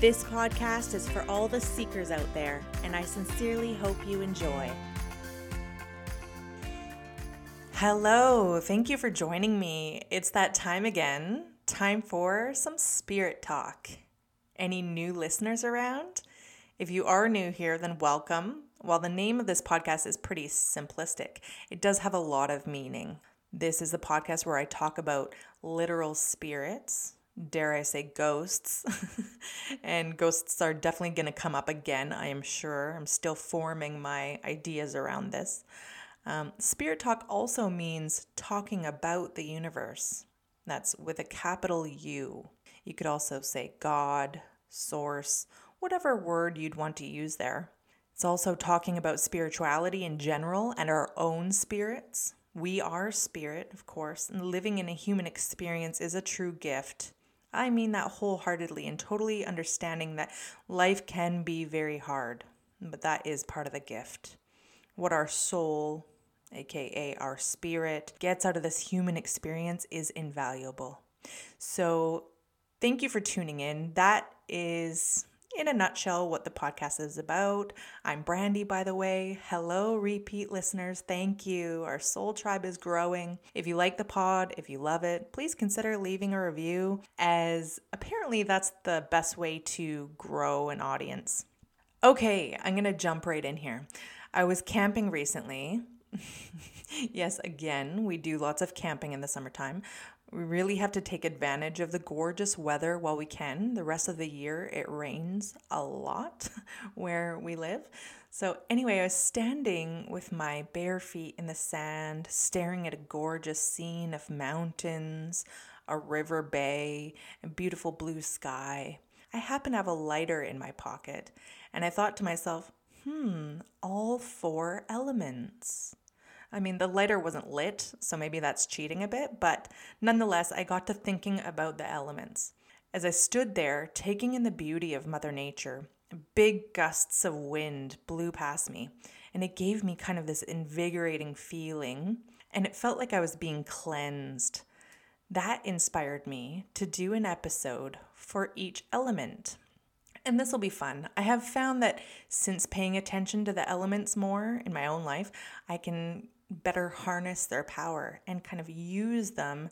This podcast is for all the seekers out there, and I sincerely hope you enjoy. Hello, thank you for joining me. It's that time again. Time for some spirit talk. Any new listeners around? If you are new here, then welcome. While the name of this podcast is pretty simplistic, it does have a lot of meaning. This is the podcast where I talk about literal spirits, dare I say, ghosts. and ghosts are definitely going to come up again, I am sure. I'm still forming my ideas around this. Um, spirit talk also means talking about the universe. That's with a capital U. You could also say God, source, whatever word you'd want to use there. It's also talking about spirituality in general and our own spirits. We are spirit, of course, and living in a human experience is a true gift. I mean that wholeheartedly and totally understanding that life can be very hard, but that is part of the gift. What our soul, aka our spirit, gets out of this human experience is invaluable. So, thank you for tuning in. That is in a nutshell, what the podcast is about. I'm Brandy, by the way. Hello, repeat listeners. Thank you. Our soul tribe is growing. If you like the pod, if you love it, please consider leaving a review, as apparently that's the best way to grow an audience. Okay, I'm going to jump right in here. I was camping recently. yes, again, we do lots of camping in the summertime. We really have to take advantage of the gorgeous weather while we can. The rest of the year, it rains a lot where we live. So, anyway, I was standing with my bare feet in the sand, staring at a gorgeous scene of mountains, a river bay, and beautiful blue sky. I happened to have a lighter in my pocket, and I thought to myself, hmm, all four elements. I mean, the lighter wasn't lit, so maybe that's cheating a bit, but nonetheless, I got to thinking about the elements. As I stood there, taking in the beauty of Mother Nature, big gusts of wind blew past me, and it gave me kind of this invigorating feeling, and it felt like I was being cleansed. That inspired me to do an episode for each element. And this will be fun. I have found that since paying attention to the elements more in my own life, I can better harness their power and kind of use them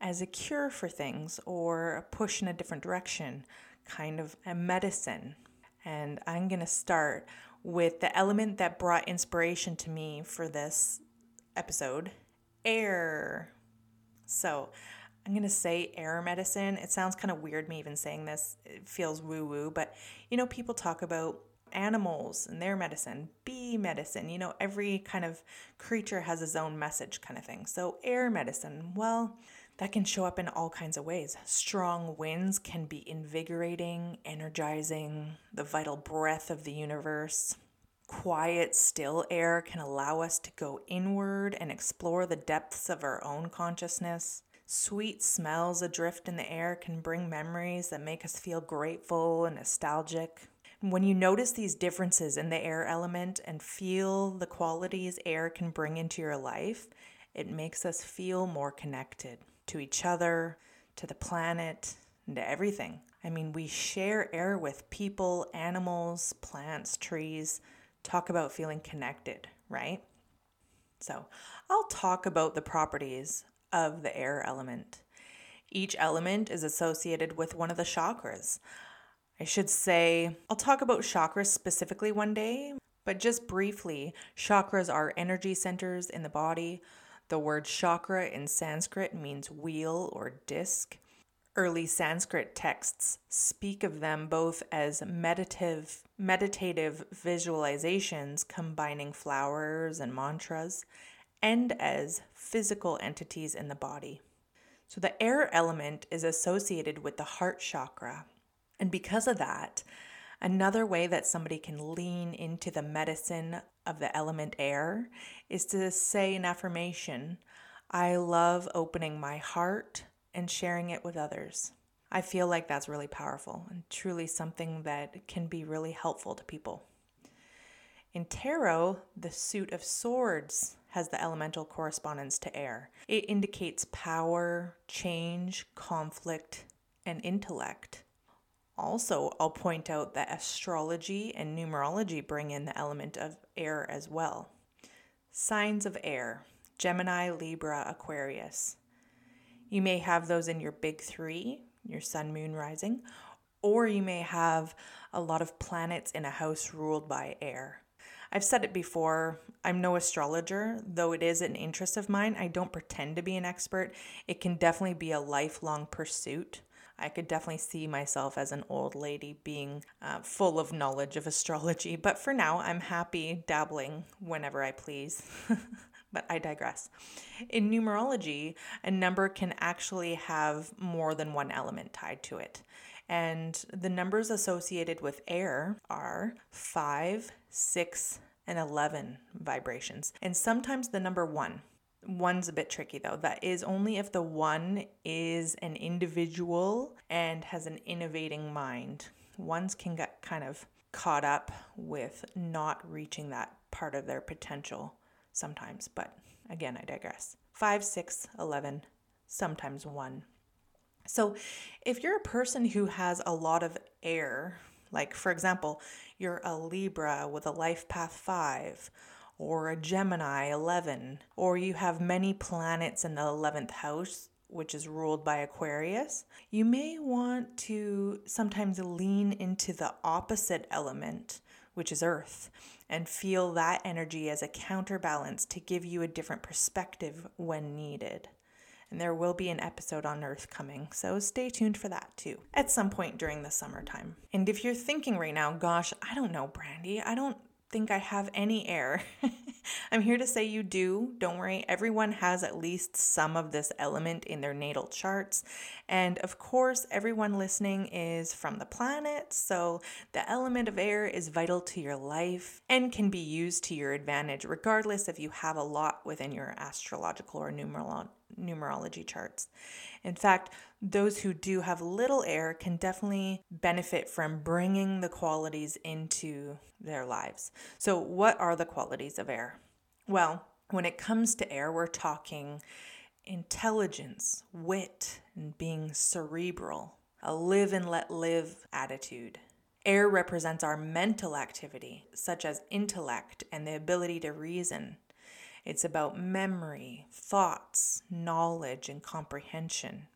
as a cure for things or a push in a different direction, kind of a medicine. And I'm going to start with the element that brought inspiration to me for this episode air. So, I'm going to say air medicine. It sounds kind of weird me even saying this. It feels woo woo, but you know, people talk about animals and their medicine, bee medicine, you know, every kind of creature has its own message kind of thing. So, air medicine, well, that can show up in all kinds of ways. Strong winds can be invigorating, energizing, the vital breath of the universe. Quiet, still air can allow us to go inward and explore the depths of our own consciousness. Sweet smells adrift in the air can bring memories that make us feel grateful and nostalgic. When you notice these differences in the air element and feel the qualities air can bring into your life, it makes us feel more connected to each other, to the planet, and to everything. I mean, we share air with people, animals, plants, trees. Talk about feeling connected, right? So, I'll talk about the properties of the air element. Each element is associated with one of the chakras. I should say, I'll talk about chakras specifically one day, but just briefly, chakras are energy centers in the body. The word chakra in Sanskrit means wheel or disc. Early Sanskrit texts speak of them both as meditative meditative visualizations combining flowers and mantras and as physical entities in the body. So the air element is associated with the heart chakra, and because of that, Another way that somebody can lean into the medicine of the element air is to say an affirmation I love opening my heart and sharing it with others. I feel like that's really powerful and truly something that can be really helpful to people. In tarot, the suit of swords has the elemental correspondence to air. It indicates power, change, conflict, and intellect. Also, I'll point out that astrology and numerology bring in the element of air as well. Signs of air Gemini, Libra, Aquarius. You may have those in your big three, your sun, moon, rising, or you may have a lot of planets in a house ruled by air. I've said it before, I'm no astrologer, though it is an interest of mine. I don't pretend to be an expert. It can definitely be a lifelong pursuit. I could definitely see myself as an old lady being uh, full of knowledge of astrology, but for now, I'm happy dabbling whenever I please. but I digress. In numerology, a number can actually have more than one element tied to it. And the numbers associated with air are 5, 6, and 11 vibrations. And sometimes the number 1. One's a bit tricky though. That is only if the one is an individual and has an innovating mind. Ones can get kind of caught up with not reaching that part of their potential sometimes, but again, I digress. 5, 6, 11, sometimes 1. So, if you're a person who has a lot of air, like for example, you're a Libra with a life path 5, or a Gemini 11, or you have many planets in the 11th house, which is ruled by Aquarius, you may want to sometimes lean into the opposite element, which is Earth, and feel that energy as a counterbalance to give you a different perspective when needed and there will be an episode on Earth coming, so stay tuned for that too at some point during the summertime. And if you're thinking right now, gosh, I don't know, Brandy, I don't think I have any air. I'm here to say you do. Don't worry. Everyone has at least some of this element in their natal charts. And of course, everyone listening is from the planet. So the element of air is vital to your life and can be used to your advantage, regardless if you have a lot within your astrological or numerological numerology charts. In fact, those who do have little air can definitely benefit from bringing the qualities into their lives. So, what are the qualities of air? Well, when it comes to air, we're talking intelligence, wit, and being cerebral, a live and let live attitude. Air represents our mental activity, such as intellect and the ability to reason. It's about memory, thoughts, knowledge, and comprehension.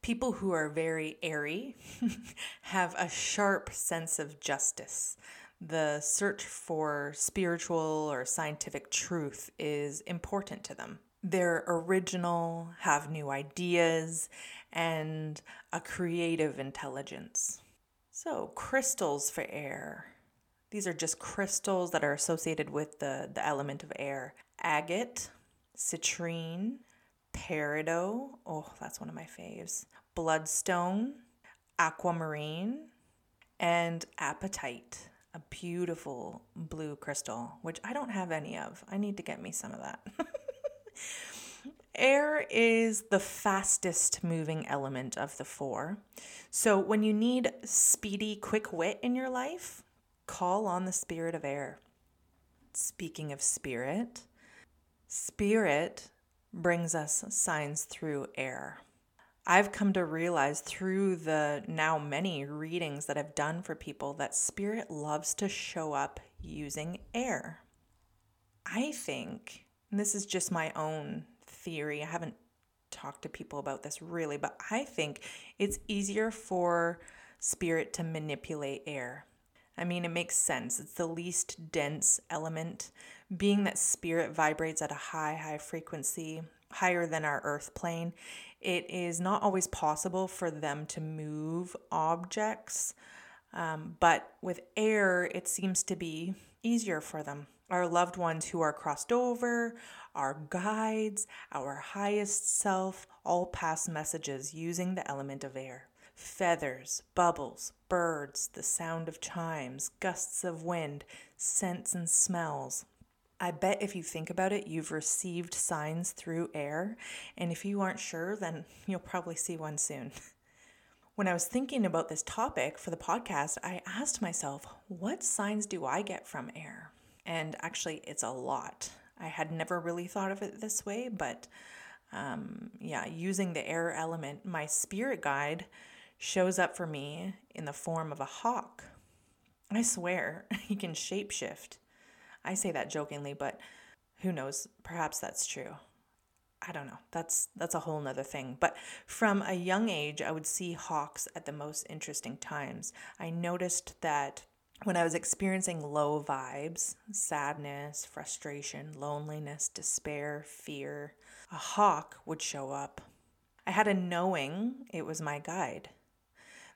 People who are very airy have a sharp sense of justice. The search for spiritual or scientific truth is important to them. They're original, have new ideas, and a creative intelligence. So, crystals for air. These are just crystals that are associated with the, the element of air agate, citrine, peridot. Oh, that's one of my faves. Bloodstone, aquamarine, and apatite, a beautiful blue crystal, which I don't have any of. I need to get me some of that. Air is the fastest moving element of the four. So when you need speedy, quick wit in your life, call on the spirit of air. Speaking of spirit, Spirit brings us signs through air. I've come to realize through the now many readings that I've done for people that spirit loves to show up using air. I think, and this is just my own theory, I haven't talked to people about this really, but I think it's easier for spirit to manipulate air. I mean, it makes sense. It's the least dense element being that spirit vibrates at a high, high frequency, higher than our earth plane, it is not always possible for them to move objects. Um, but with air, it seems to be easier for them. Our loved ones who are crossed over, our guides, our highest self, all pass messages using the element of air. feathers, bubbles, birds, the sound of chimes, gusts of wind, scents and smells. I bet if you think about it, you've received signs through air, and if you aren't sure, then you'll probably see one soon. When I was thinking about this topic for the podcast, I asked myself, what signs do I get from air? And actually, it's a lot. I had never really thought of it this way, but um, yeah, using the air element, my spirit guide shows up for me in the form of a hawk. I swear, he can shapeshift. I say that jokingly, but who knows? Perhaps that's true. I don't know. That's that's a whole nother thing. But from a young age, I would see hawks at the most interesting times. I noticed that when I was experiencing low vibes, sadness, frustration, loneliness, despair, fear, a hawk would show up. I had a knowing it was my guide.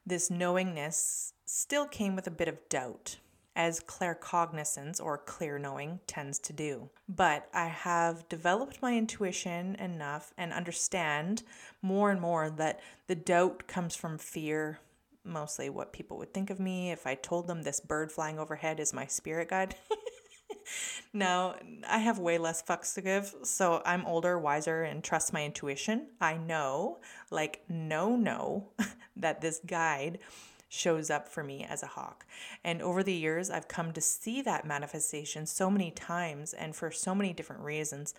This knowingness still came with a bit of doubt as claircognizance or clear knowing tends to do. But I have developed my intuition enough and understand more and more that the doubt comes from fear, mostly what people would think of me if I told them this bird flying overhead is my spirit guide. now, I have way less fucks to give, so I'm older, wiser, and trust my intuition. I know, like, no, no, that this guide shows up for me as a hawk. And over the years, I've come to see that manifestation so many times and for so many different reasons.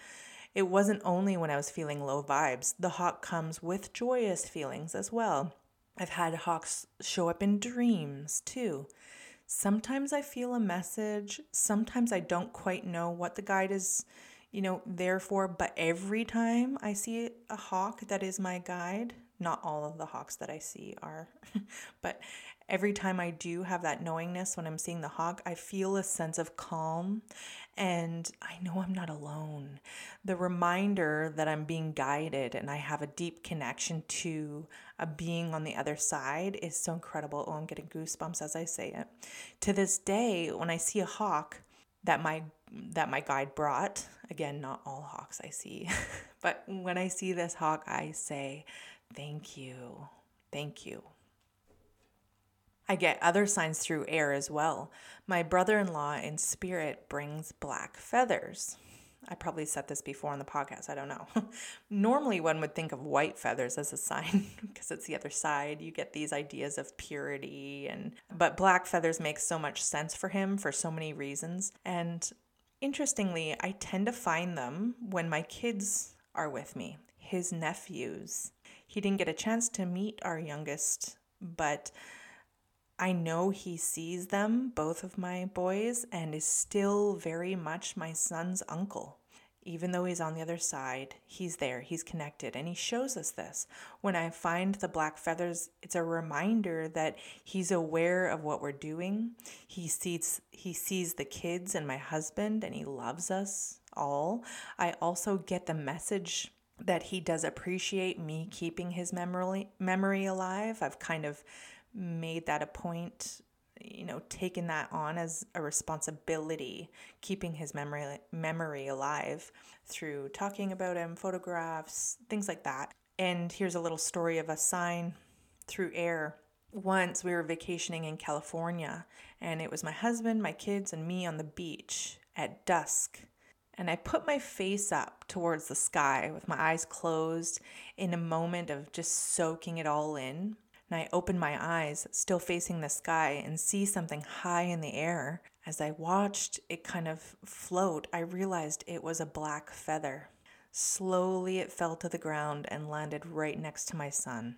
It wasn't only when I was feeling low vibes, the hawk comes with joyous feelings as well. I've had hawks show up in dreams too. Sometimes I feel a message, sometimes I don't quite know what the guide is, you know, there for, but every time I see a hawk that is my guide, not all of the hawks that I see are, but every time I do have that knowingness when I'm seeing the hawk, I feel a sense of calm and I know I'm not alone. The reminder that I'm being guided and I have a deep connection to a being on the other side is so incredible. Oh, I'm getting goosebumps as I say it. To this day, when I see a hawk that my that my guide brought, again, not all hawks I see, but when I see this hawk, I say, Thank you. Thank you. I get other signs through air as well. My brother in law in spirit brings black feathers. I probably said this before on the podcast, I don't know. Normally, one would think of white feathers as a sign because it's the other side. You get these ideas of purity and but black feathers make so much sense for him for so many reasons. And interestingly, I tend to find them when my kids are with me, his nephews. He didn't get a chance to meet our youngest, but I know he sees them, both of my boys, and is still very much my son's uncle. Even though he's on the other side, he's there, he's connected, and he shows us this. When I find the black feathers, it's a reminder that he's aware of what we're doing. He sees he sees the kids and my husband and he loves us all. I also get the message that he does appreciate me keeping his memory memory alive. I've kind of made that a point, you know, taken that on as a responsibility, keeping his memory memory alive through talking about him, photographs, things like that. And here's a little story of a sign through air. Once we were vacationing in California, and it was my husband, my kids, and me on the beach at dusk and I put my face up towards the sky with my eyes closed in a moment of just soaking it all in. And I open my eyes, still facing the sky, and see something high in the air. As I watched it kind of float, I realized it was a black feather. Slowly it fell to the ground and landed right next to my son.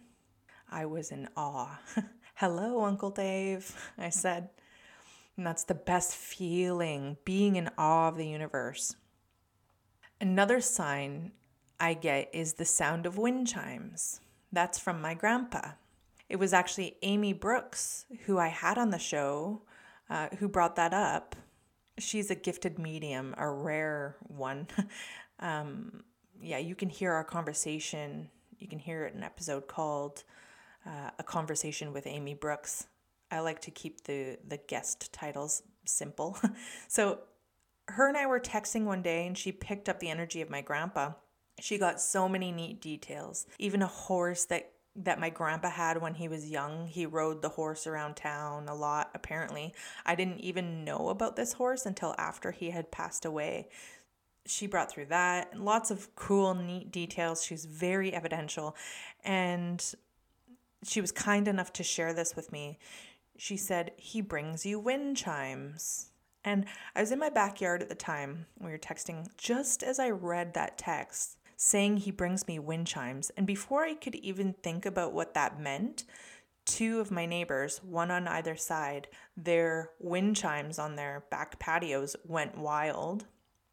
I was in awe. Hello, Uncle Dave, I said. And that's the best feeling, being in awe of the universe. Another sign I get is the sound of wind chimes. That's from my grandpa. It was actually Amy Brooks, who I had on the show, uh, who brought that up. She's a gifted medium, a rare one. um, yeah, you can hear our conversation. You can hear it in an episode called uh, A Conversation with Amy Brooks. I like to keep the, the guest titles simple. so her and I were texting one day and she picked up the energy of my grandpa. She got so many neat details, even a horse that that my grandpa had when he was young. He rode the horse around town a lot, apparently. I didn't even know about this horse until after he had passed away. She brought through that and lots of cool, neat details. She's very evidential. And she was kind enough to share this with me. She said, He brings you wind chimes. And I was in my backyard at the time. We were texting just as I read that text saying he brings me wind chimes. And before I could even think about what that meant, two of my neighbors, one on either side, their wind chimes on their back patios went wild.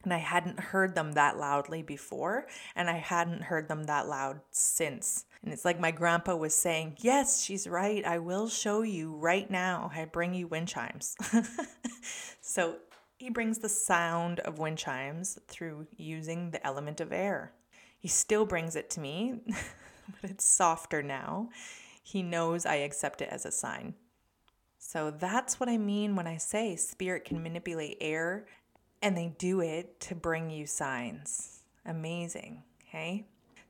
And I hadn't heard them that loudly before, and I hadn't heard them that loud since. And it's like my grandpa was saying, Yes, she's right. I will show you right now. I bring you wind chimes. so he brings the sound of wind chimes through using the element of air. He still brings it to me, but it's softer now. He knows I accept it as a sign. So that's what I mean when I say spirit can manipulate air and they do it to bring you signs. Amazing, okay?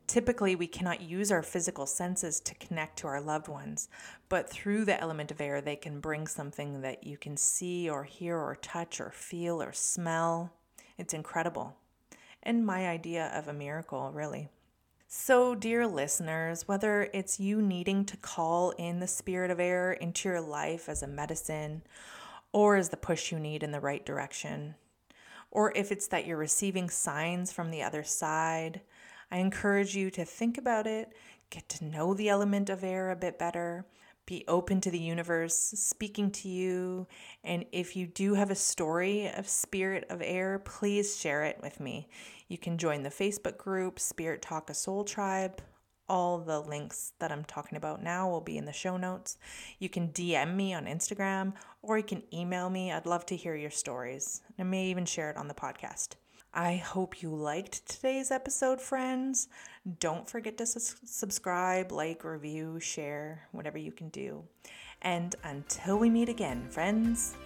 Typically, we cannot use our physical senses to connect to our loved ones, but through the element of air, they can bring something that you can see or hear or touch or feel or smell. It's incredible and my idea of a miracle, really. So, dear listeners, whether it's you needing to call in the spirit of air into your life as a medicine or as the push you need in the right direction, or if it's that you're receiving signs from the other side, I encourage you to think about it, get to know the element of air a bit better, be open to the universe speaking to you. And if you do have a story of Spirit of Air, please share it with me. You can join the Facebook group, Spirit Talk a Soul Tribe. All the links that I'm talking about now will be in the show notes. You can DM me on Instagram or you can email me. I'd love to hear your stories. I may even share it on the podcast. I hope you liked today's episode, friends. Don't forget to su- subscribe, like, review, share, whatever you can do. And until we meet again, friends,